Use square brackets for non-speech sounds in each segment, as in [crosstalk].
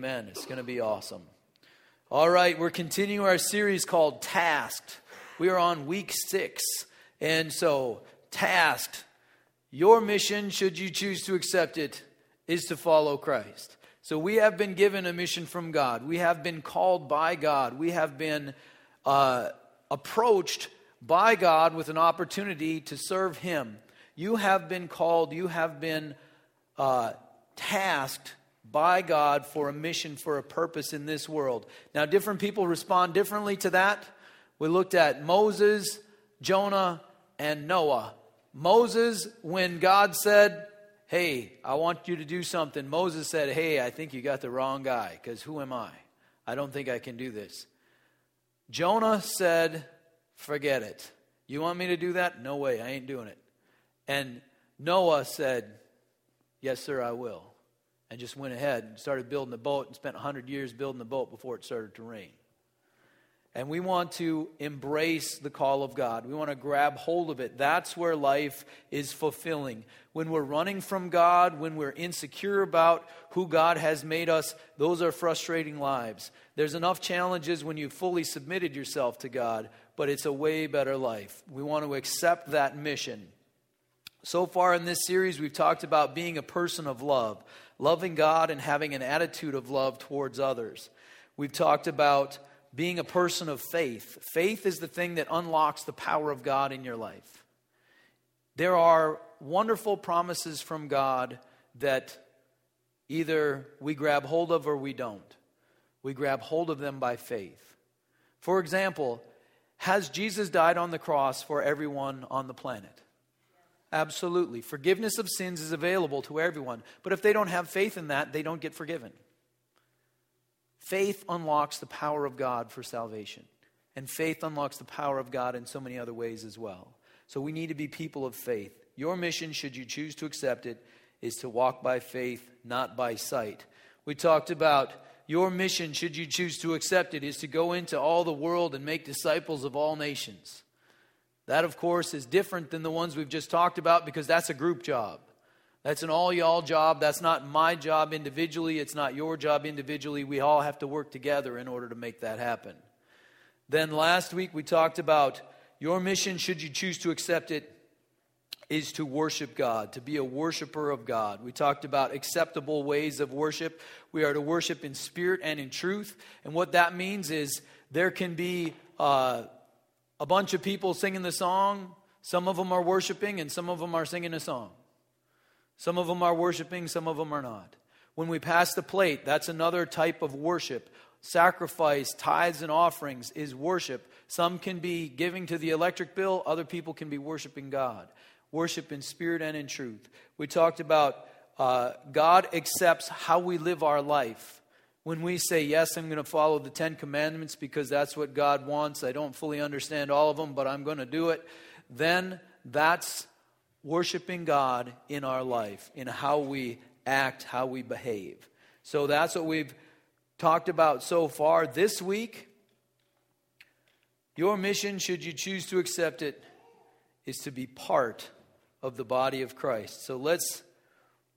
Amen. It's going to be awesome. All right, we're continuing our series called Tasked. We are on week six. And so, tasked, your mission, should you choose to accept it, is to follow Christ. So, we have been given a mission from God. We have been called by God. We have been uh, approached by God with an opportunity to serve Him. You have been called, you have been uh, tasked by God for a mission, for a purpose in this world. Now, different people respond differently to that. We looked at Moses, Jonah, and Noah. Moses, when God said, Hey, I want you to do something, Moses said, Hey, I think you got the wrong guy, because who am I? I don't think I can do this. Jonah said, Forget it. You want me to do that? No way, I ain't doing it. And Noah said, Yes, sir, I will and just went ahead and started building the boat and spent 100 years building the boat before it started to rain. And we want to embrace the call of God. We want to grab hold of it. That's where life is fulfilling. When we're running from God, when we're insecure about who God has made us, those are frustrating lives. There's enough challenges when you've fully submitted yourself to God, but it's a way better life. We want to accept that mission. So far in this series, we've talked about being a person of love loving God and having an attitude of love towards others. We've talked about being a person of faith. Faith is the thing that unlocks the power of God in your life. There are wonderful promises from God that either we grab hold of or we don't. We grab hold of them by faith. For example, has Jesus died on the cross for everyone on the planet? Absolutely. Forgiveness of sins is available to everyone. But if they don't have faith in that, they don't get forgiven. Faith unlocks the power of God for salvation. And faith unlocks the power of God in so many other ways as well. So we need to be people of faith. Your mission, should you choose to accept it, is to walk by faith, not by sight. We talked about your mission, should you choose to accept it, is to go into all the world and make disciples of all nations. That, of course, is different than the ones we've just talked about because that's a group job. That's an all y'all job. That's not my job individually. It's not your job individually. We all have to work together in order to make that happen. Then last week we talked about your mission, should you choose to accept it, is to worship God, to be a worshiper of God. We talked about acceptable ways of worship. We are to worship in spirit and in truth. And what that means is there can be. Uh, a bunch of people singing the song. Some of them are worshiping, and some of them are singing a song. Some of them are worshiping, some of them are not. When we pass the plate, that's another type of worship. Sacrifice, tithes, and offerings is worship. Some can be giving to the electric bill, other people can be worshiping God. Worship in spirit and in truth. We talked about uh, God accepts how we live our life. When we say, Yes, I'm going to follow the Ten Commandments because that's what God wants, I don't fully understand all of them, but I'm going to do it, then that's worshiping God in our life, in how we act, how we behave. So that's what we've talked about so far. This week, your mission, should you choose to accept it, is to be part of the body of Christ. So let's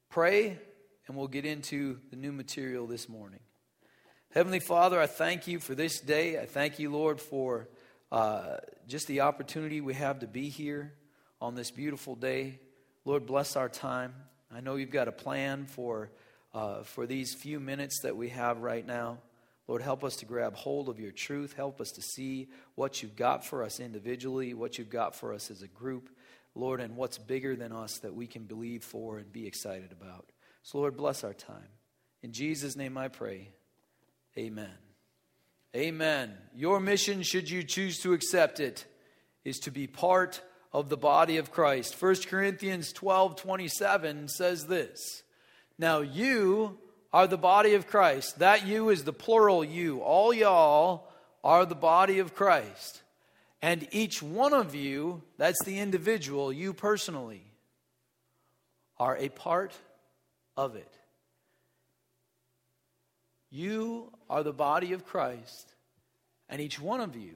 pray and we'll get into the new material this morning. Heavenly Father, I thank you for this day. I thank you, Lord, for uh, just the opportunity we have to be here on this beautiful day. Lord, bless our time. I know you've got a plan for, uh, for these few minutes that we have right now. Lord, help us to grab hold of your truth. Help us to see what you've got for us individually, what you've got for us as a group, Lord, and what's bigger than us that we can believe for and be excited about. So, Lord, bless our time. In Jesus' name I pray. Amen. Amen. Your mission, should you choose to accept it, is to be part of the body of Christ. 1 Corinthians 12 27 says this Now you are the body of Christ. That you is the plural you. All y'all are the body of Christ. And each one of you, that's the individual, you personally, are a part of it. You are the body of Christ, and each one of you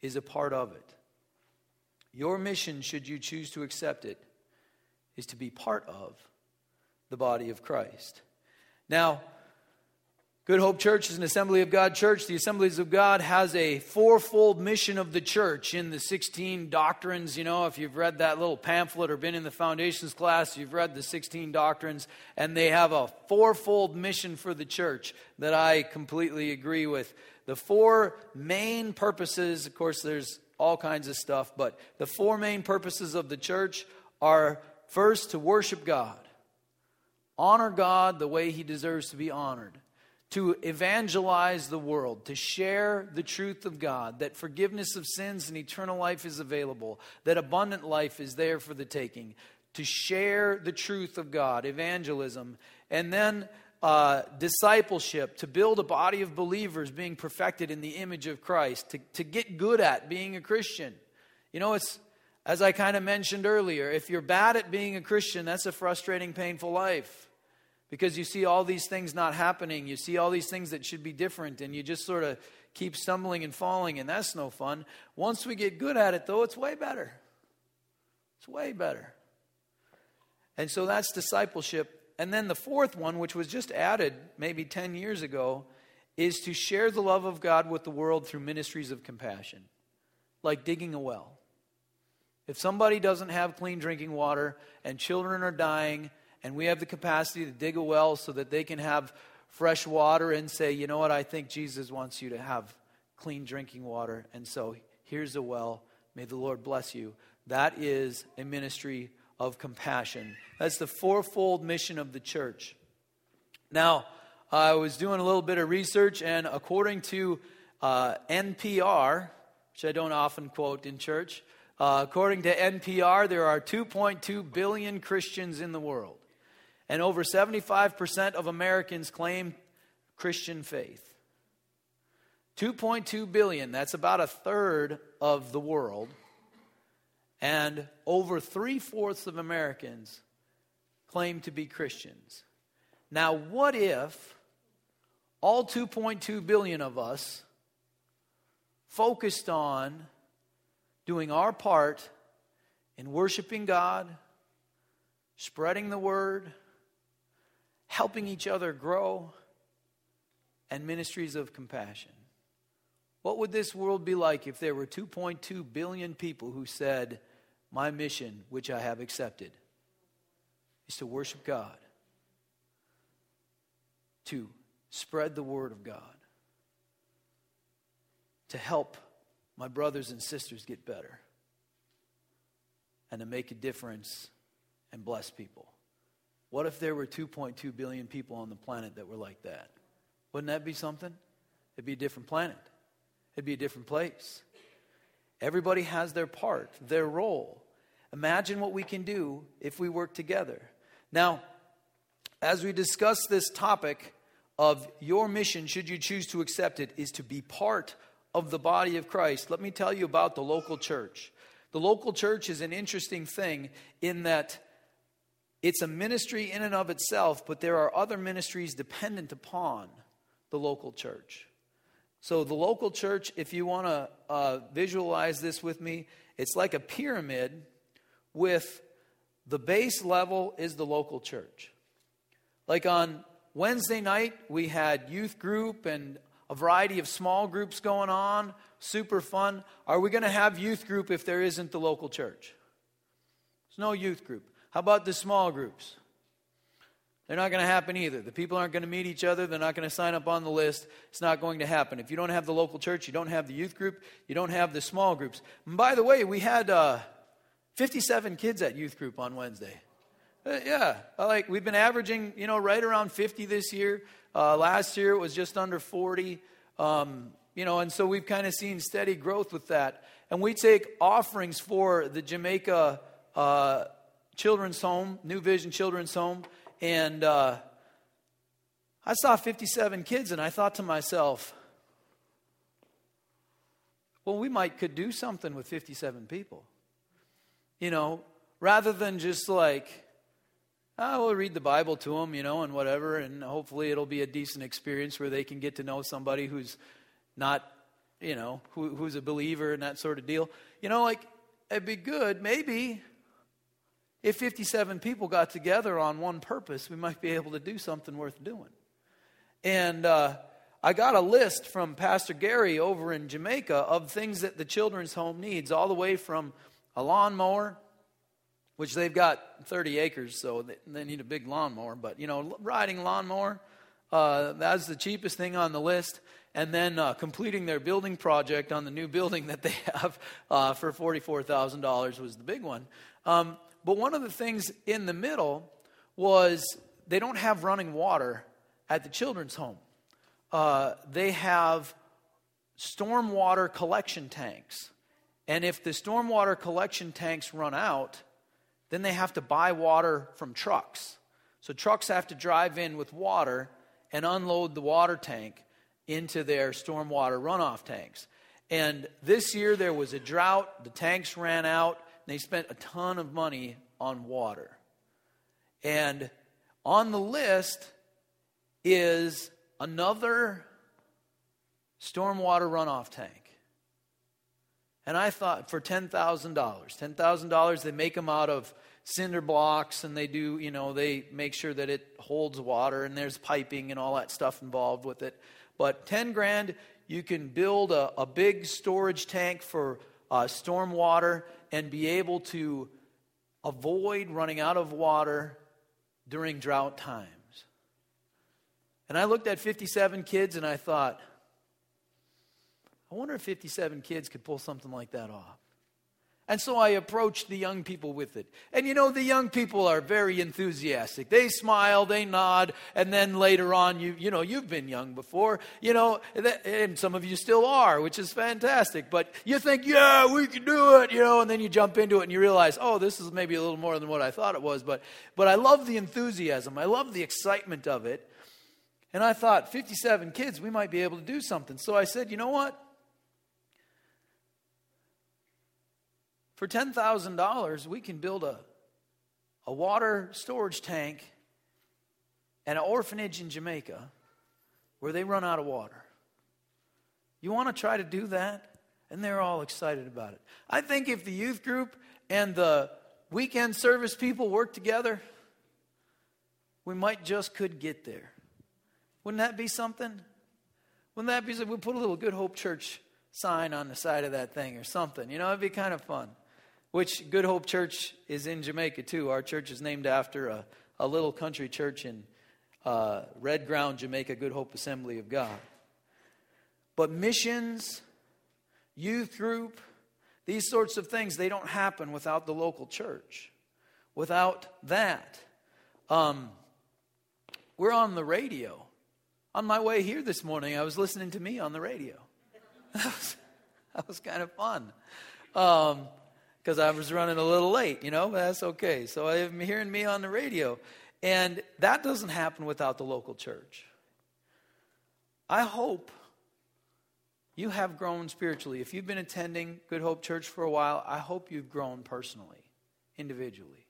is a part of it. Your mission, should you choose to accept it, is to be part of the body of Christ. Now, Good Hope Church is an Assembly of God church. The Assemblies of God has a fourfold mission of the church in the 16 doctrines. You know, if you've read that little pamphlet or been in the foundations class, you've read the 16 doctrines, and they have a fourfold mission for the church that I completely agree with. The four main purposes, of course, there's all kinds of stuff, but the four main purposes of the church are first to worship God, honor God the way He deserves to be honored to evangelize the world, to share the truth of God, that forgiveness of sins and eternal life is available, that abundant life is there for the taking, to share the truth of God, evangelism, and then uh, discipleship, to build a body of believers being perfected in the image of Christ, to, to get good at being a Christian. You know, it's as I kind of mentioned earlier, if you're bad at being a Christian, that's a frustrating, painful life because you see all these things not happening. You see all these things that should be different, and you just sort of keep stumbling and falling, and that's no fun. Once we get good at it, though, it's way better. It's way better. And so that's discipleship. And then the fourth one, which was just added maybe 10 years ago, is to share the love of God with the world through ministries of compassion, like digging a well. If somebody doesn't have clean drinking water and children are dying, and we have the capacity to dig a well so that they can have fresh water and say, you know what, I think Jesus wants you to have clean drinking water. And so here's a well. May the Lord bless you. That is a ministry of compassion. That's the fourfold mission of the church. Now, I was doing a little bit of research, and according to uh, NPR, which I don't often quote in church, uh, according to NPR, there are 2.2 billion Christians in the world and over 75% of Americans claim Christian faith. 2.2 billion, that's about a third of the world. And over three fourths of Americans claim to be Christians. Now, what if all 2.2 billion of us focused on doing our part in worshiping God, spreading the word, helping each other grow, and ministries of compassion. What would this world be like if there were 2.2 billion people who said, My mission, which I have accepted, is to worship God, to spread the word of God, to help my brothers and sisters get better, and to make a difference and bless people? What if there were 2.2 billion people on the planet that were like that? Wouldn't that be something? It'd be a different planet, it'd be a different place. Everybody has their part, their role. Imagine what we can do if we work together. Now, as we discuss this topic of your mission, should you choose to accept it, is to be part of the body of Christ, let me tell you about the local church. The local church is an interesting thing in that it's a ministry in and of itself, but there are other ministries dependent upon the local church. So, the local church, if you want to uh, visualize this with me, it's like a pyramid with the base level is the local church. Like on Wednesday night, we had youth group and a variety of small groups going on, super fun. Are we going to have youth group if there isn't the local church? There's no youth group. How about the small groups? They're not going to happen either. The people aren't going to meet each other. They're not going to sign up on the list. It's not going to happen. If you don't have the local church, you don't have the youth group, you don't have the small groups. And by the way, we had uh, 57 kids at youth group on Wednesday. Uh, yeah, like we've been averaging, you know, right around 50 this year. Uh, last year it was just under 40. Um, you know, and so we've kind of seen steady growth with that. And we take offerings for the Jamaica uh, children's home, New Vision Children's Home, and uh, I saw 57 kids, and I thought to myself, well, we might could do something with 57 people. You know, rather than just like, oh, we'll read the Bible to them, you know, and whatever, and hopefully it'll be a decent experience where they can get to know somebody who's not, you know, who, who's a believer and that sort of deal. You know, like, it'd be good, maybe, if 57 people got together on one purpose, we might be able to do something worth doing. And uh, I got a list from Pastor Gary over in Jamaica of things that the children's home needs, all the way from a lawnmower, which they've got 30 acres, so they need a big lawnmower. But, you know, riding lawnmower, uh, that's the cheapest thing on the list. And then uh, completing their building project on the new [laughs] building that they have uh, for $44,000 was the big one. Um, but one of the things in the middle was they don't have running water at the children's home. Uh, they have stormwater collection tanks. And if the stormwater collection tanks run out, then they have to buy water from trucks. So trucks have to drive in with water and unload the water tank into their stormwater runoff tanks. And this year there was a drought, the tanks ran out, they spent a ton of money on water. And on the list is another stormwater runoff tank. And I thought for $10,000, $10,000, they make them out of cinder blocks and they do, you know, they make sure that it holds water and there's piping and all that stuff involved with it. But 10 grand, you can build a, a big storage tank for uh, and be able to avoid running out of water during drought times. And I looked at 57 kids and I thought, I wonder if 57 kids could pull something like that off. And so I approached the young people with it. And you know, the young people are very enthusiastic. They smile, they nod, and then later on, you, you know, you've been young before, you know, and some of you still are, which is fantastic. But you think, yeah, we can do it, you know, and then you jump into it and you realize, oh, this is maybe a little more than what I thought it was. But, but I love the enthusiasm, I love the excitement of it. And I thought, 57 kids, we might be able to do something. So I said, you know what? For $10,000, we can build a, a water storage tank and an orphanage in Jamaica where they run out of water. You want to try to do that? And they're all excited about it. I think if the youth group and the weekend service people work together, we might just could get there. Wouldn't that be something? Wouldn't that be something? We put a little Good Hope Church sign on the side of that thing or something. You know, it'd be kind of fun which Good Hope Church is in Jamaica too. Our church is named after a, a little country church in uh, Red Ground, Jamaica, Good Hope Assembly of God. But missions, youth group, these sorts of things, they don't happen without the local church. Without that, um, we're on the radio. On my way here this morning, I was listening to me on the radio. [laughs] that, was, that was kind of fun. Um, because I was running a little late, you know, but that's okay. So I'm hearing me on the radio. And that doesn't happen without the local church. I hope you have grown spiritually. If you've been attending Good Hope Church for a while, I hope you've grown personally, individually.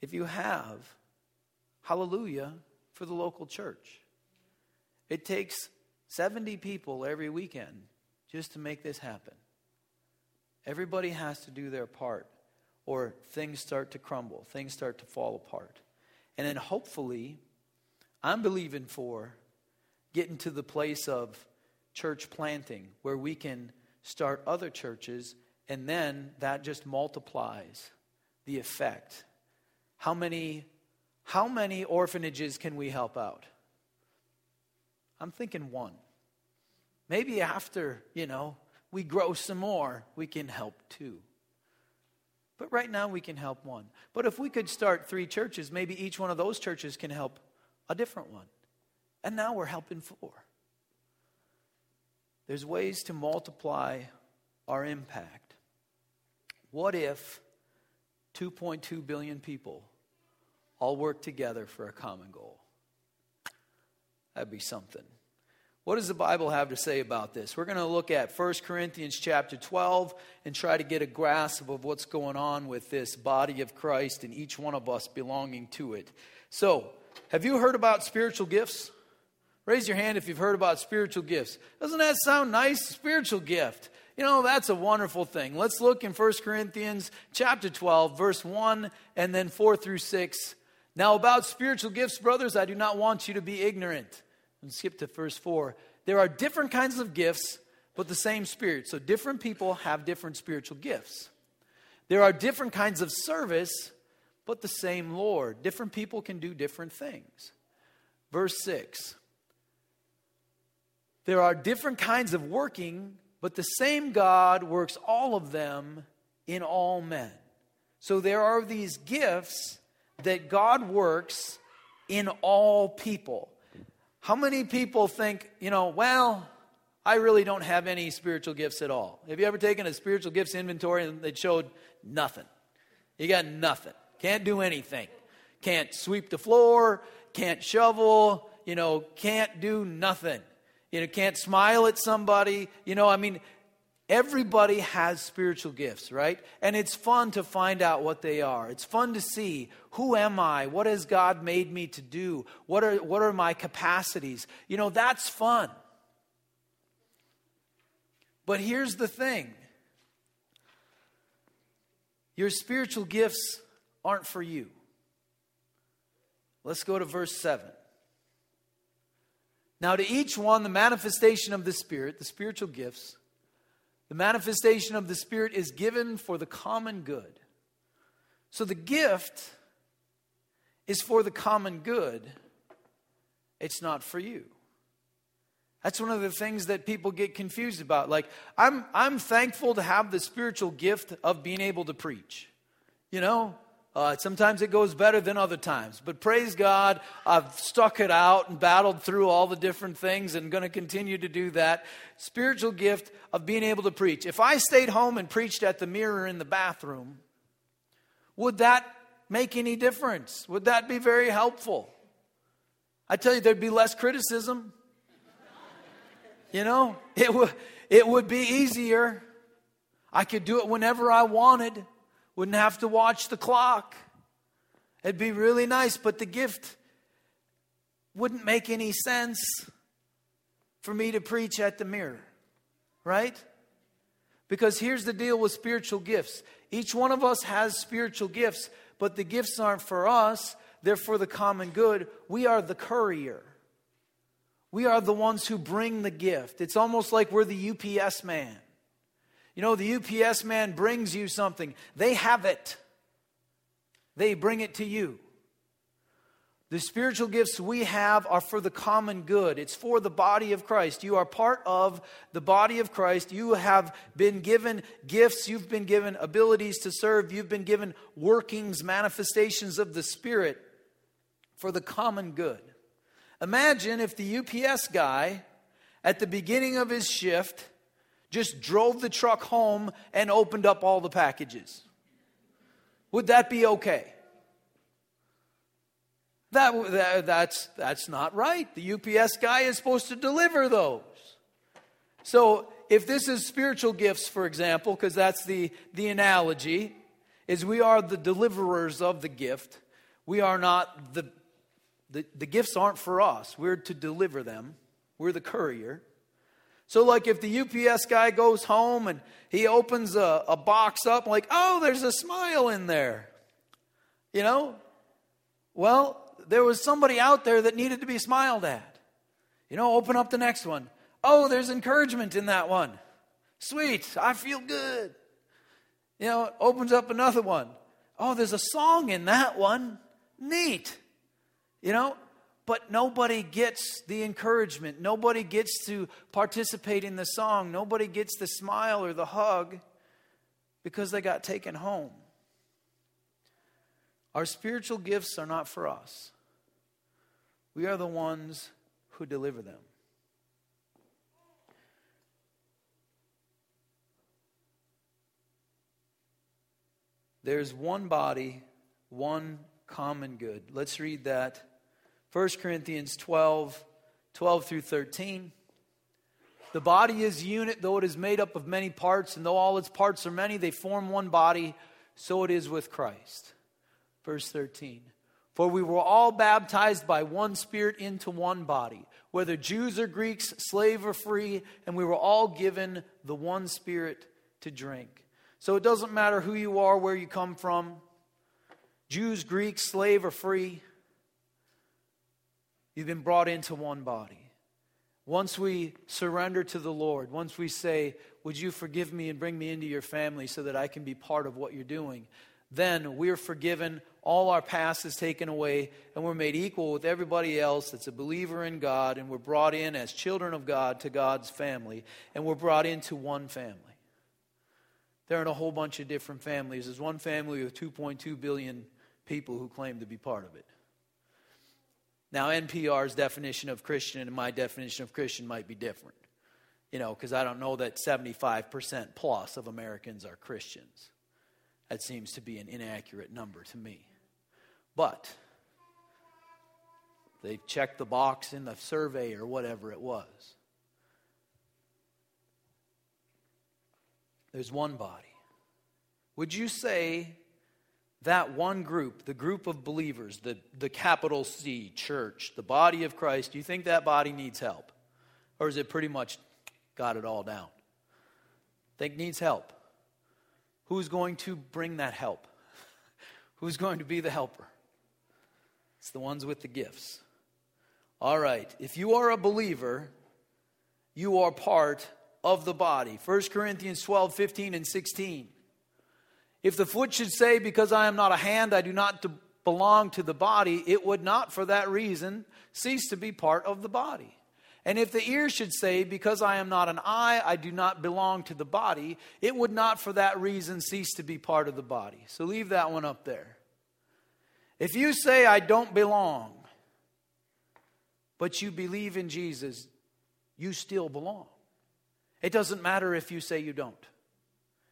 If you have, hallelujah for the local church. It takes 70 people every weekend just to make this happen. Everybody has to do their part, or things start to crumble, things start to fall apart. And then hopefully, I'm believing for getting to the place of church planting where we can start other churches, and then that just multiplies the effect. How many, how many orphanages can we help out? I'm thinking one. Maybe after, you know, we grow some more, we can help two. But right now, we can help one. But if we could start three churches, maybe each one of those churches can help a different one. And now we're helping four. There's ways to multiply our impact. What if 2.2 billion people all work together for a common goal? That'd be something. What does the Bible have to say about this? We're going to look at 1 Corinthians chapter 12 and try to get a grasp of what's going on with this body of Christ and each one of us belonging to it. So, have you heard about spiritual gifts? Raise your hand if you've heard about spiritual gifts. Doesn't that sound nice? Spiritual gift. You know, that's a wonderful thing. Let's look in 1 Corinthians chapter 12, verse 1 and then 4 through 6. Now, about spiritual gifts, brothers, I do not want you to be ignorant. And skip to verse 4. There are different kinds of gifts, but the same Spirit. So different people have different spiritual gifts. There are different kinds of service, but the same Lord. Different people can do different things. Verse 6 There are different kinds of working, but the same God works all of them in all men. So there are these gifts that God works in all people. How many people think, you know, well, I really don't have any spiritual gifts at all? Have you ever taken a spiritual gifts inventory and it showed nothing? You got nothing. Can't do anything. Can't sweep the floor, can't shovel, you know, can't do nothing. You know, can't smile at somebody. You know, I mean, Everybody has spiritual gifts, right? And it's fun to find out what they are. It's fun to see who am I? What has God made me to do? What are, what are my capacities? You know, that's fun. But here's the thing your spiritual gifts aren't for you. Let's go to verse 7. Now, to each one, the manifestation of the Spirit, the spiritual gifts, the manifestation of the Spirit is given for the common good. So the gift is for the common good, it's not for you. That's one of the things that people get confused about. Like, I'm, I'm thankful to have the spiritual gift of being able to preach. You know, uh, sometimes it goes better than other times. But praise God, I've stuck it out and battled through all the different things and going to continue to do that. Spiritual gift of being able to preach. If I stayed home and preached at the mirror in the bathroom, would that make any difference? Would that be very helpful? I tell you, there'd be less criticism. You know, it would, it would be easier. I could do it whenever I wanted. Wouldn't have to watch the clock. It'd be really nice, but the gift wouldn't make any sense for me to preach at the mirror, right? Because here's the deal with spiritual gifts each one of us has spiritual gifts, but the gifts aren't for us, they're for the common good. We are the courier. We are the ones who bring the gift. It's almost like we're the UPS man. You know, the UPS man brings you something, they have it, they bring it to you. The spiritual gifts we have are for the common good. It's for the body of Christ. You are part of the body of Christ. You have been given gifts. You've been given abilities to serve. You've been given workings, manifestations of the Spirit for the common good. Imagine if the UPS guy, at the beginning of his shift, just drove the truck home and opened up all the packages. Would that be okay? That, that, that's, that's not right. The UPS guy is supposed to deliver those. So, if this is spiritual gifts, for example, because that's the, the analogy, is we are the deliverers of the gift. We are not the, the, the gifts aren't for us. We're to deliver them. We're the courier. So, like, if the UPS guy goes home and he opens a, a box up, like, oh, there's a smile in there. You know? Well, there was somebody out there that needed to be smiled at. You know, open up the next one. Oh, there's encouragement in that one. Sweet, I feel good. You know, opens up another one. Oh, there's a song in that one. Neat. You know, but nobody gets the encouragement. Nobody gets to participate in the song. Nobody gets the smile or the hug because they got taken home. Our spiritual gifts are not for us, we are the ones who deliver them. There's one body, one common good. Let's read that 1 Corinthians 12, 12 through 13. The body is unit, though it is made up of many parts, and though all its parts are many, they form one body, so it is with Christ. Verse 13. For we were all baptized by one Spirit into one body, whether Jews or Greeks, slave or free, and we were all given the one Spirit to drink. So it doesn't matter who you are, where you come from Jews, Greeks, slave, or free. You've been brought into one body. once we surrender to the Lord, once we say, Would you forgive me and bring me into your family so that I can be part of what you're doing? Then we're forgiven, all our past is taken away, and we're made equal with everybody else that's a believer in God, and we're brought in as children of God to God's family, and we're brought into one family. There aren't a whole bunch of different families. There's one family with 2.2 billion people who claim to be part of it. Now, NPR's definition of Christian and my definition of Christian might be different, you know, because I don't know that 75% plus of Americans are Christians. That seems to be an inaccurate number to me. But they've checked the box in the survey or whatever it was. There's one body. Would you say that one group, the group of believers, the, the capital C church, the body of Christ, do you think that body needs help? Or is it pretty much got it all down? Think needs help. Who's going to bring that help? [laughs] Who's going to be the helper? It's the ones with the gifts. All right, if you are a believer, you are part of the body. 1 Corinthians 12, 15, and 16. If the foot should say, Because I am not a hand, I do not belong to the body, it would not for that reason cease to be part of the body. And if the ear should say, Because I am not an eye, I do not belong to the body, it would not for that reason cease to be part of the body. So leave that one up there. If you say, I don't belong, but you believe in Jesus, you still belong. It doesn't matter if you say you don't.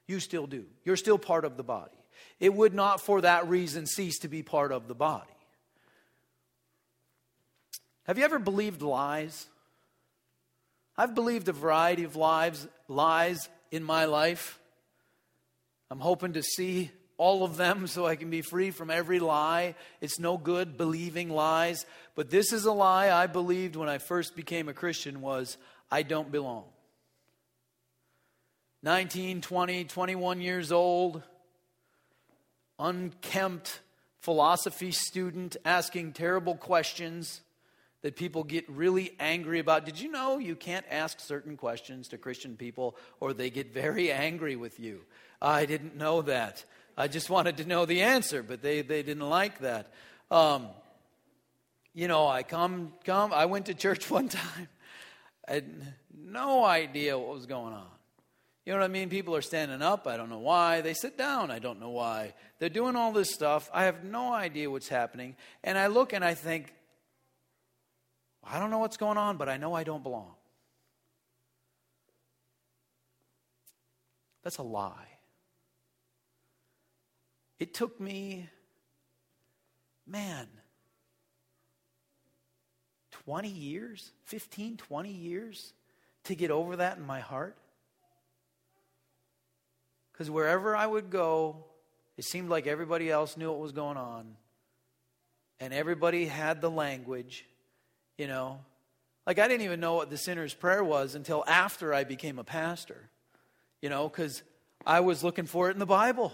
You still do. You're still part of the body. It would not for that reason cease to be part of the body. Have you ever believed lies? I've believed a variety of lies, lies in my life. I'm hoping to see all of them so I can be free from every lie. It's no good believing lies, but this is a lie I believed when I first became a Christian was I don't belong. 19, 20, 21 years old, unkempt philosophy student asking terrible questions that people get really angry about. Did you know you can't ask certain questions to Christian people or they get very angry with you? I didn't know that. I just wanted to know the answer, but they, they didn't like that. Um, you know, I come, come, I went to church [laughs] one time. I had no idea what was going on. You know what I mean? People are standing up. I don't know why. They sit down. I don't know why. They're doing all this stuff. I have no idea what's happening. And I look and I think, I don't know what's going on, but I know I don't belong. That's a lie. It took me, man, 20 years, 15, 20 years to get over that in my heart. Because wherever I would go, it seemed like everybody else knew what was going on. And everybody had the language, you know. Like, I didn't even know what the sinner's prayer was until after I became a pastor, you know, because I was looking for it in the Bible.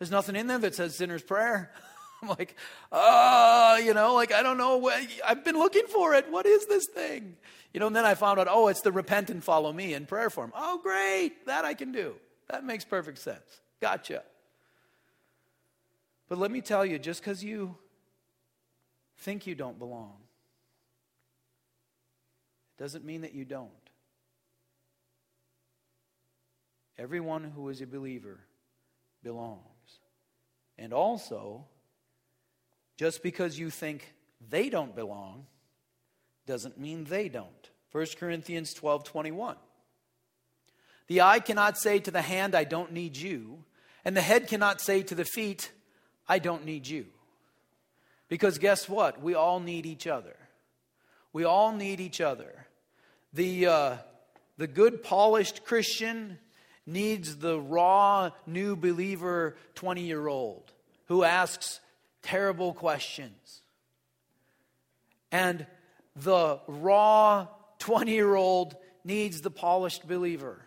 There's nothing in there that says sinner's prayer. [laughs] I'm like, oh, you know, like, I don't know. What, I've been looking for it. What is this thing? You know, and then I found out, oh, it's the repent and follow me in prayer form. Oh, great. That I can do. That makes perfect sense. Gotcha. But let me tell you just because you think you don't belong, it doesn't mean that you don't. Everyone who is a believer belongs. And also, just because you think they don't belong doesn't mean they don't. 1 Corinthians 12 21. The eye cannot say to the hand, I don't need you. And the head cannot say to the feet, I don't need you. Because guess what? We all need each other. We all need each other. The, uh, the good, polished Christian needs the raw, new believer 20 year old who asks terrible questions. And the raw 20 year old needs the polished believer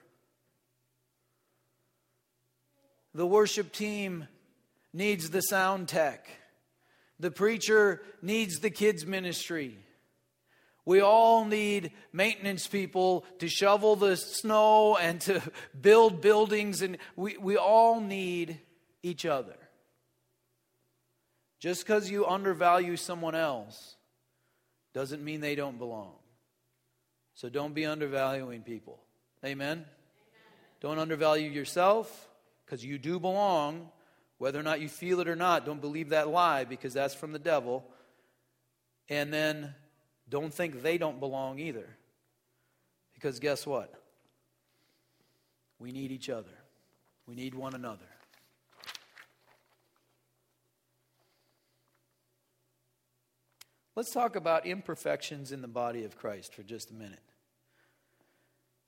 The worship team needs the sound tech. The preacher needs the kids' ministry. We all need maintenance people to shovel the snow and to [laughs] build buildings, and we, we all need each other. Just because you undervalue someone else doesn't mean they don't belong. So don't be undervaluing people. Amen? Amen. Don't undervalue yourself because you do belong. Whether or not you feel it or not, don't believe that lie because that's from the devil. And then don't think they don't belong either. Because guess what? We need each other, we need one another. Let's talk about imperfections in the body of Christ for just a minute.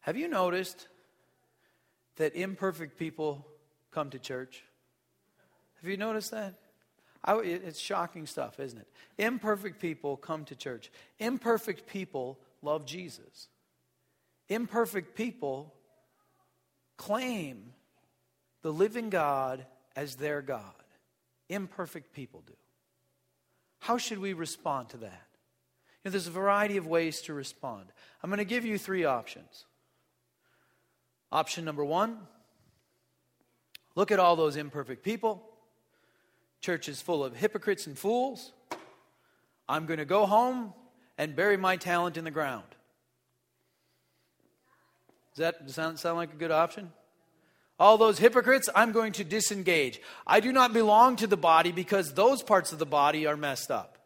Have you noticed that imperfect people come to church? Have you noticed that? I, it's shocking stuff, isn't it? Imperfect people come to church. Imperfect people love Jesus. Imperfect people claim the living God as their God. Imperfect people do. How should we respond to that? You know, there's a variety of ways to respond. I'm going to give you three options. Option number one look at all those imperfect people Church is full of hypocrites and fools. I'm going to go home and bury my talent in the ground. Does that sound, sound like a good option? All those hypocrites, I'm going to disengage. I do not belong to the body because those parts of the body are messed up.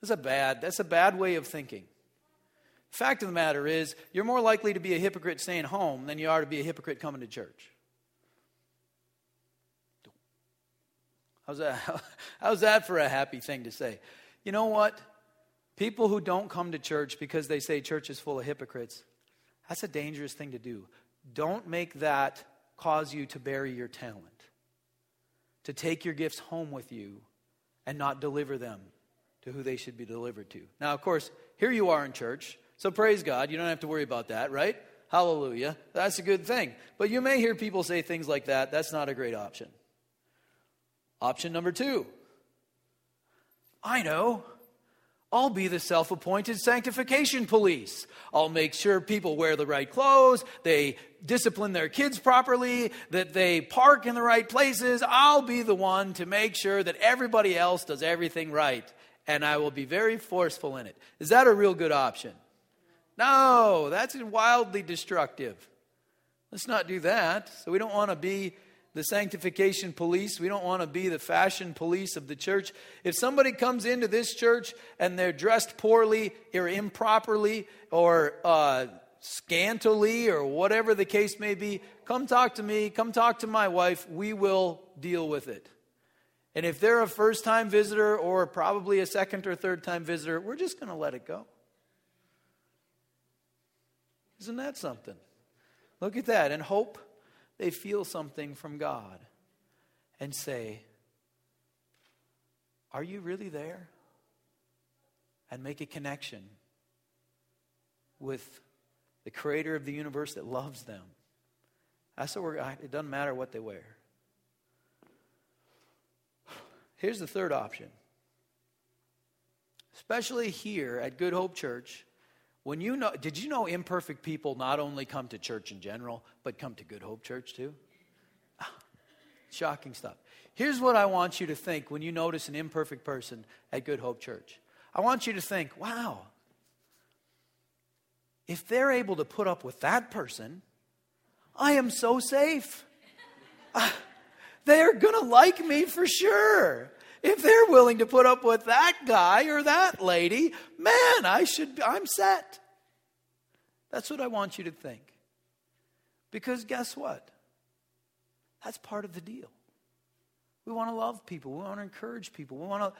That's a bad, that's a bad way of thinking. Fact of the matter is, you're more likely to be a hypocrite staying home than you are to be a hypocrite coming to church. How's that, [laughs] how's that for a happy thing to say? You know what? People who don't come to church because they say church is full of hypocrites, that's a dangerous thing to do. Don't make that cause you to bury your talent, to take your gifts home with you and not deliver them to who they should be delivered to. Now, of course, here you are in church, so praise God. You don't have to worry about that, right? Hallelujah. That's a good thing. But you may hear people say things like that. That's not a great option. Option number two I know. I'll be the self appointed sanctification police. I'll make sure people wear the right clothes, they discipline their kids properly, that they park in the right places. I'll be the one to make sure that everybody else does everything right. And I will be very forceful in it. Is that a real good option? No, that's wildly destructive. Let's not do that. So we don't want to be the sanctification police. We don't want to be the fashion police of the church. If somebody comes into this church and they're dressed poorly or improperly or uh, scantily or whatever the case may be, come talk to me, come talk to my wife. We will deal with it. And if they're a first time visitor or probably a second or third time visitor, we're just going to let it go. Isn't that something? Look at that and hope they feel something from God and say, Are you really there? And make a connection with the creator of the universe that loves them. That's what we're, it doesn't matter what they wear. Here's the third option. Especially here at Good Hope Church, when you know, did you know imperfect people not only come to church in general, but come to Good Hope Church too? [laughs] shocking stuff. Here's what I want you to think when you notice an imperfect person at Good Hope Church. I want you to think, wow, if they're able to put up with that person, I am so safe. Uh, [laughs] they're going to like me for sure. If they're willing to put up with that guy or that lady, man, I should I'm set. That's what I want you to think. Because guess what? That's part of the deal. We want to love people. We want to encourage people. We want to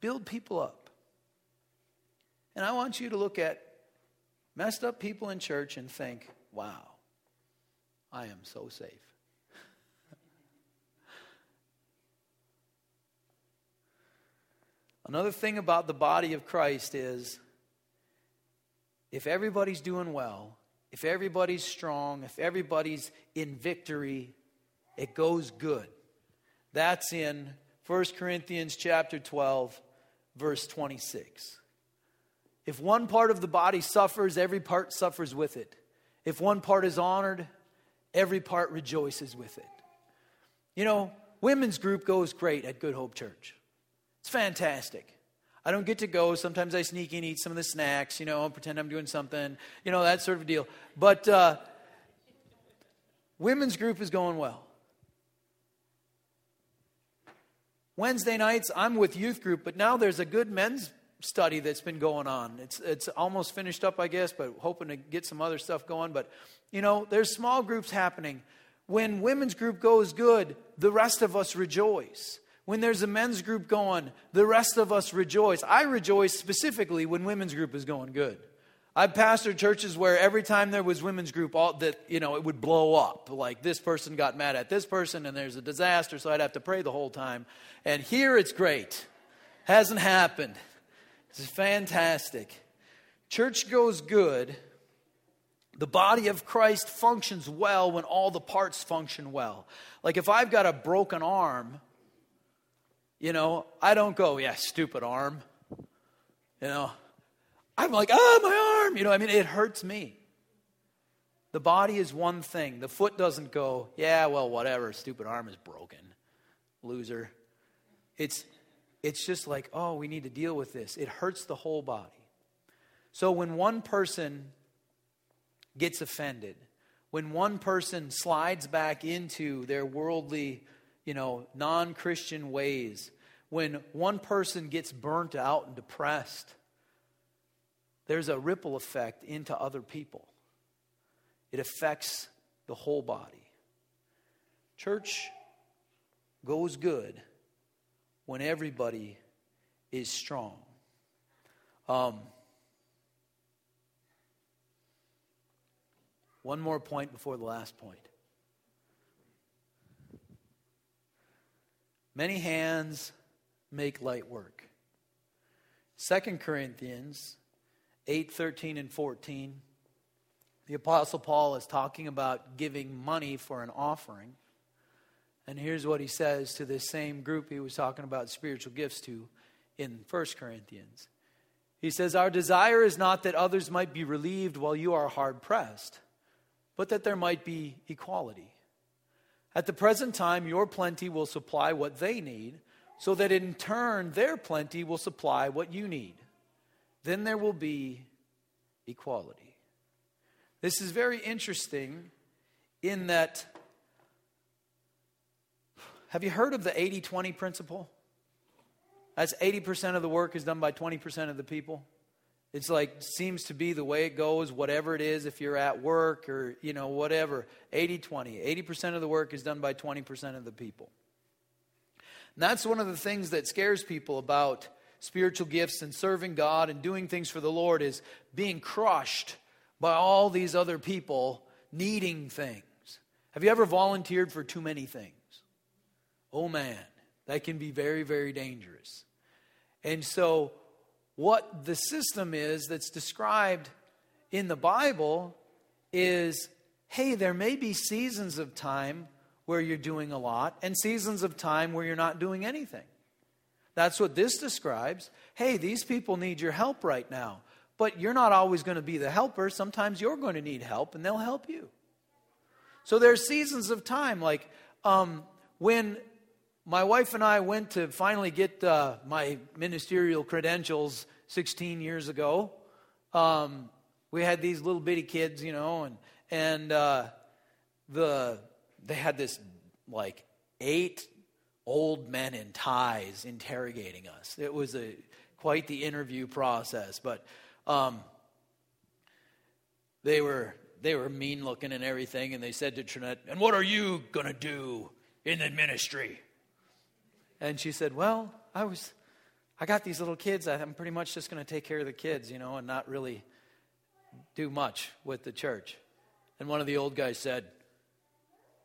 build people up. And I want you to look at messed up people in church and think, wow, I am so safe. Another thing about the body of Christ is if everybody's doing well, if everybody's strong, if everybody's in victory, it goes good. That's in 1 Corinthians chapter 12 verse 26. If one part of the body suffers, every part suffers with it. If one part is honored, every part rejoices with it. You know, women's group goes great at Good Hope Church. It's fantastic. I don't get to go. Sometimes I sneak in, eat some of the snacks, you know, and pretend I'm doing something, you know, that sort of deal. But uh, women's group is going well. Wednesday nights, I'm with youth group, but now there's a good men's study that's been going on. It's, it's almost finished up, I guess, but hoping to get some other stuff going. But, you know, there's small groups happening. When women's group goes good, the rest of us rejoice. When there's a men's group going, the rest of us rejoice. I rejoice specifically when women's group is going good. I've pastored churches where every time there was women's group, all that you know, it would blow up. Like this person got mad at this person, and there's a disaster, so I'd have to pray the whole time. And here it's great. Hasn't happened. This is fantastic. Church goes good. The body of Christ functions well when all the parts function well. Like if I've got a broken arm, you know, I don't go, yeah, stupid arm. You know, I'm like, oh, my arm. You know, I mean, it hurts me. The body is one thing. The foot doesn't go, yeah, well, whatever, stupid arm is broken. Loser. It's it's just like, oh, we need to deal with this. It hurts the whole body. So when one person gets offended, when one person slides back into their worldly, you know, non-Christian ways, when one person gets burnt out and depressed, there's a ripple effect into other people. It affects the whole body. Church goes good when everybody is strong. Um, one more point before the last point. Many hands make light work. Second Corinthians 8 13 and 14, the Apostle Paul is talking about giving money for an offering. And here's what he says to this same group he was talking about spiritual gifts to in 1 Corinthians. He says, Our desire is not that others might be relieved while you are hard pressed, but that there might be equality. At the present time, your plenty will supply what they need, so that in turn their plenty will supply what you need then there will be equality. This is very interesting in that. Have you heard of the 80 20 principle? That's 80% of the work is done by 20% of the people. It's like seems to be the way it goes, whatever it is, if you're at work or, you know, whatever. 80 20. 80% of the work is done by 20% of the people. And that's one of the things that scares people about spiritual gifts and serving God and doing things for the Lord is being crushed by all these other people needing things. Have you ever volunteered for too many things? Oh man, that can be very, very dangerous. And so, what the system is that's described in the Bible is hey, there may be seasons of time where you're doing a lot and seasons of time where you're not doing anything. That's what this describes. Hey, these people need your help right now. But you're not always going to be the helper. Sometimes you're going to need help, and they'll help you. So there are seasons of time. Like um, when my wife and I went to finally get uh, my ministerial credentials 16 years ago, um, we had these little bitty kids, you know, and and uh, the they had this like eight old men in ties interrogating us. It was a quite the interview process, but um, they were they were mean looking and everything, and they said to Trinette, "And what are you gonna do in the ministry?" And she said, "Well, I was, I got these little kids. I'm pretty much just gonna take care of the kids, you know, and not really do much with the church." And one of the old guys said,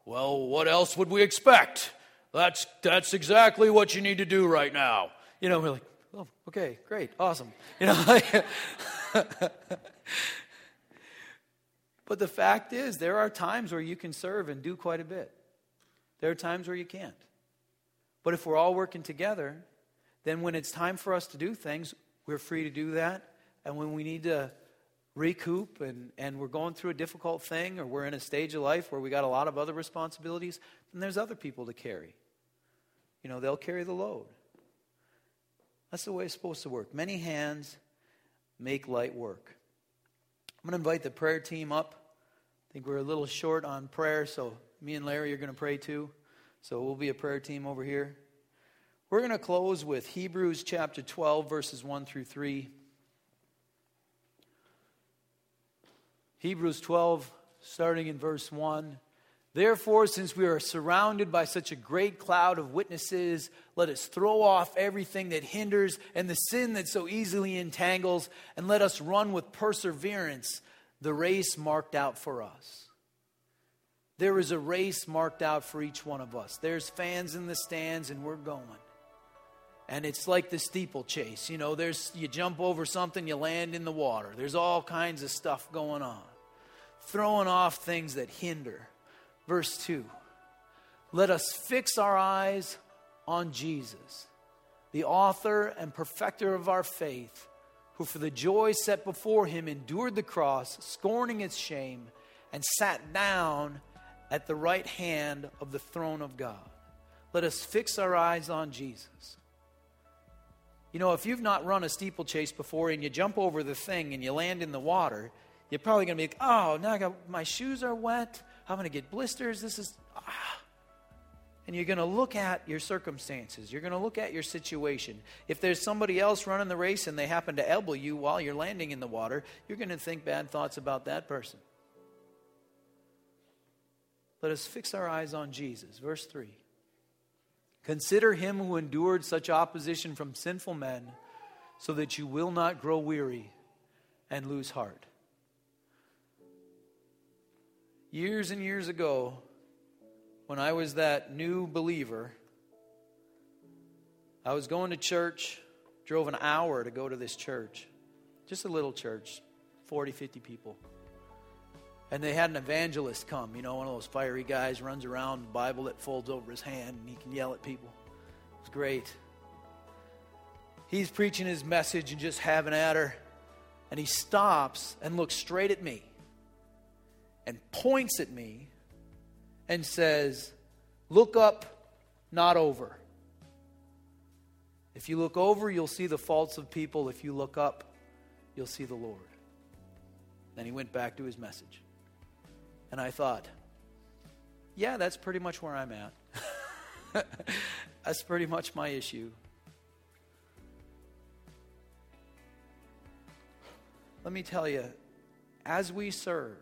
"Well, what else would we expect?" That's, that's exactly what you need to do right now. You know, we're like, oh, okay, great, awesome. [laughs] You know, [laughs] but the fact is, there are times where you can serve and do quite a bit. There are times where you can't. But if we're all working together, then when it's time for us to do things, we're free to do that. And when we need to recoup and, and we're going through a difficult thing or we're in a stage of life where we got a lot of other responsibilities, then there's other people to carry. You know, they'll carry the load. That's the way it's supposed to work. Many hands make light work. I'm going to invite the prayer team up. I think we're a little short on prayer, so me and Larry are going to pray too. So we'll be a prayer team over here. We're going to close with Hebrews chapter 12, verses 1 through 3. Hebrews 12, starting in verse 1. Therefore, since we are surrounded by such a great cloud of witnesses, let us throw off everything that hinders and the sin that so easily entangles, and let us run with perseverance the race marked out for us. There is a race marked out for each one of us. There's fans in the stands, and we're going. And it's like the steeplechase. You know, there's you jump over something, you land in the water. There's all kinds of stuff going on. Throwing off things that hinder Verse 2 Let us fix our eyes on Jesus, the author and perfecter of our faith, who for the joy set before him endured the cross, scorning its shame, and sat down at the right hand of the throne of God. Let us fix our eyes on Jesus. You know, if you've not run a steeplechase before and you jump over the thing and you land in the water, you're probably going to be like, oh, now got, my shoes are wet. I'm going to get blisters. This is, ah. And you're going to look at your circumstances. You're going to look at your situation. If there's somebody else running the race and they happen to elbow you while you're landing in the water, you're going to think bad thoughts about that person. Let us fix our eyes on Jesus. Verse 3. Consider him who endured such opposition from sinful men, so that you will not grow weary and lose heart. Years and years ago, when I was that new believer, I was going to church, drove an hour to go to this church, just a little church, 40, 50 people. And they had an evangelist come, you know, one of those fiery guys runs around, Bible that folds over his hand, and he can yell at people. It's great. He's preaching his message and just having at her, and he stops and looks straight at me and points at me and says, Look up, not over. If you look over, you'll see the faults of people. If you look up, you'll see the Lord. Then he went back to his message. And I thought, yeah, that's pretty much where I'm at. [laughs] that's pretty much my issue. Let me tell you, as we serve,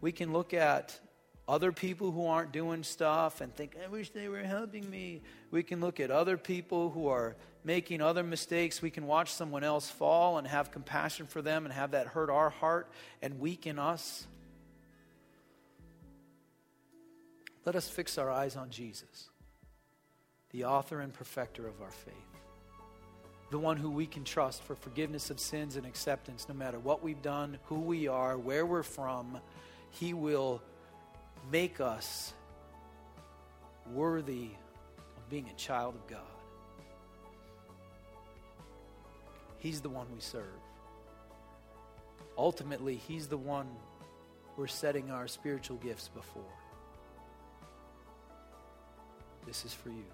we can look at other people who aren't doing stuff and think, I wish they were helping me. We can look at other people who are making other mistakes. We can watch someone else fall and have compassion for them and have that hurt our heart and weaken us. Let us fix our eyes on Jesus, the author and perfecter of our faith, the one who we can trust for forgiveness of sins and acceptance no matter what we've done, who we are, where we're from he will make us worthy of being a child of God. He's the one we serve. Ultimately, He's the one we're setting our spiritual gifts before. This is for you.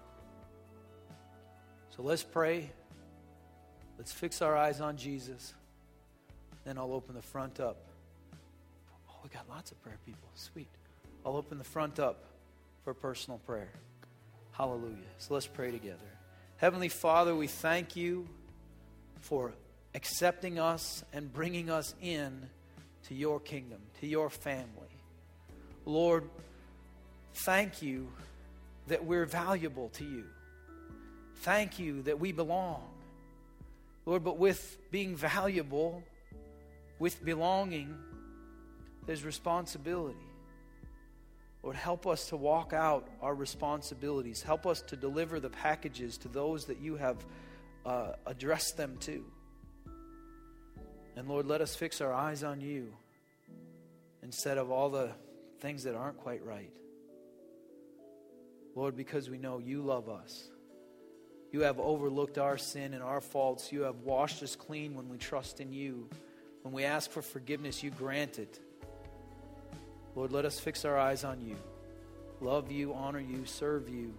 So let's pray. Let's fix our eyes on Jesus. Then I'll open the front up Oh, we got lots of prayer people. Sweet. I'll open the front up for personal prayer. Hallelujah. So let's pray together. Heavenly Father, we thank you for accepting us and bringing us in to your kingdom, to your family. Lord, thank you that we're valuable to you. Thank you that we belong. Lord, but with being valuable, with belonging, there's responsibility. Lord, help us to walk out our responsibilities. Help us to deliver the packages to those that you have uh, addressed them to. And Lord, let us fix our eyes on you instead of all the things that aren't quite right. Lord, because we know you love us You have overlooked our sin and our faults. You have washed us clean when we trust in you. When we ask for forgiveness, you grant it. Lord, let us fix our eyes on you, love you, honor you, serve you,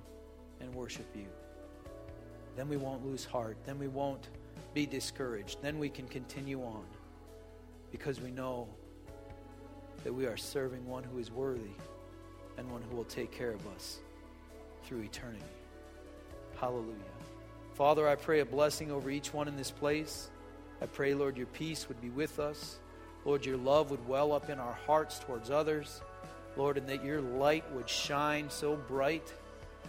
and worship you. Then we won't lose heart. Then we won't be discouraged. Then we can continue on because we know that we are serving one who is worthy and one who will take care of us through eternity. Hallelujah. Father, I pray a blessing over each one in this place. I pray, Lord, your peace would be with us. Lord, your love would well up in our hearts towards others. Lord, and that your light would shine so bright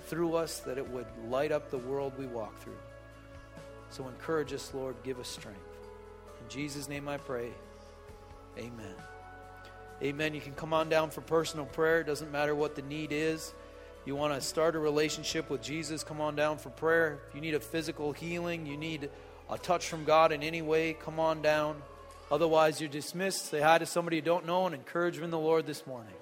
through us that it would light up the world we walk through. So encourage us, Lord. Give us strength. In Jesus' name I pray. Amen. Amen. You can come on down for personal prayer. It doesn't matter what the need is. You want to start a relationship with Jesus, come on down for prayer. If you need a physical healing, you need a touch from God in any way, come on down. Otherwise, you're dismissed. Say hi to somebody you don't know and encourage them in the Lord this morning.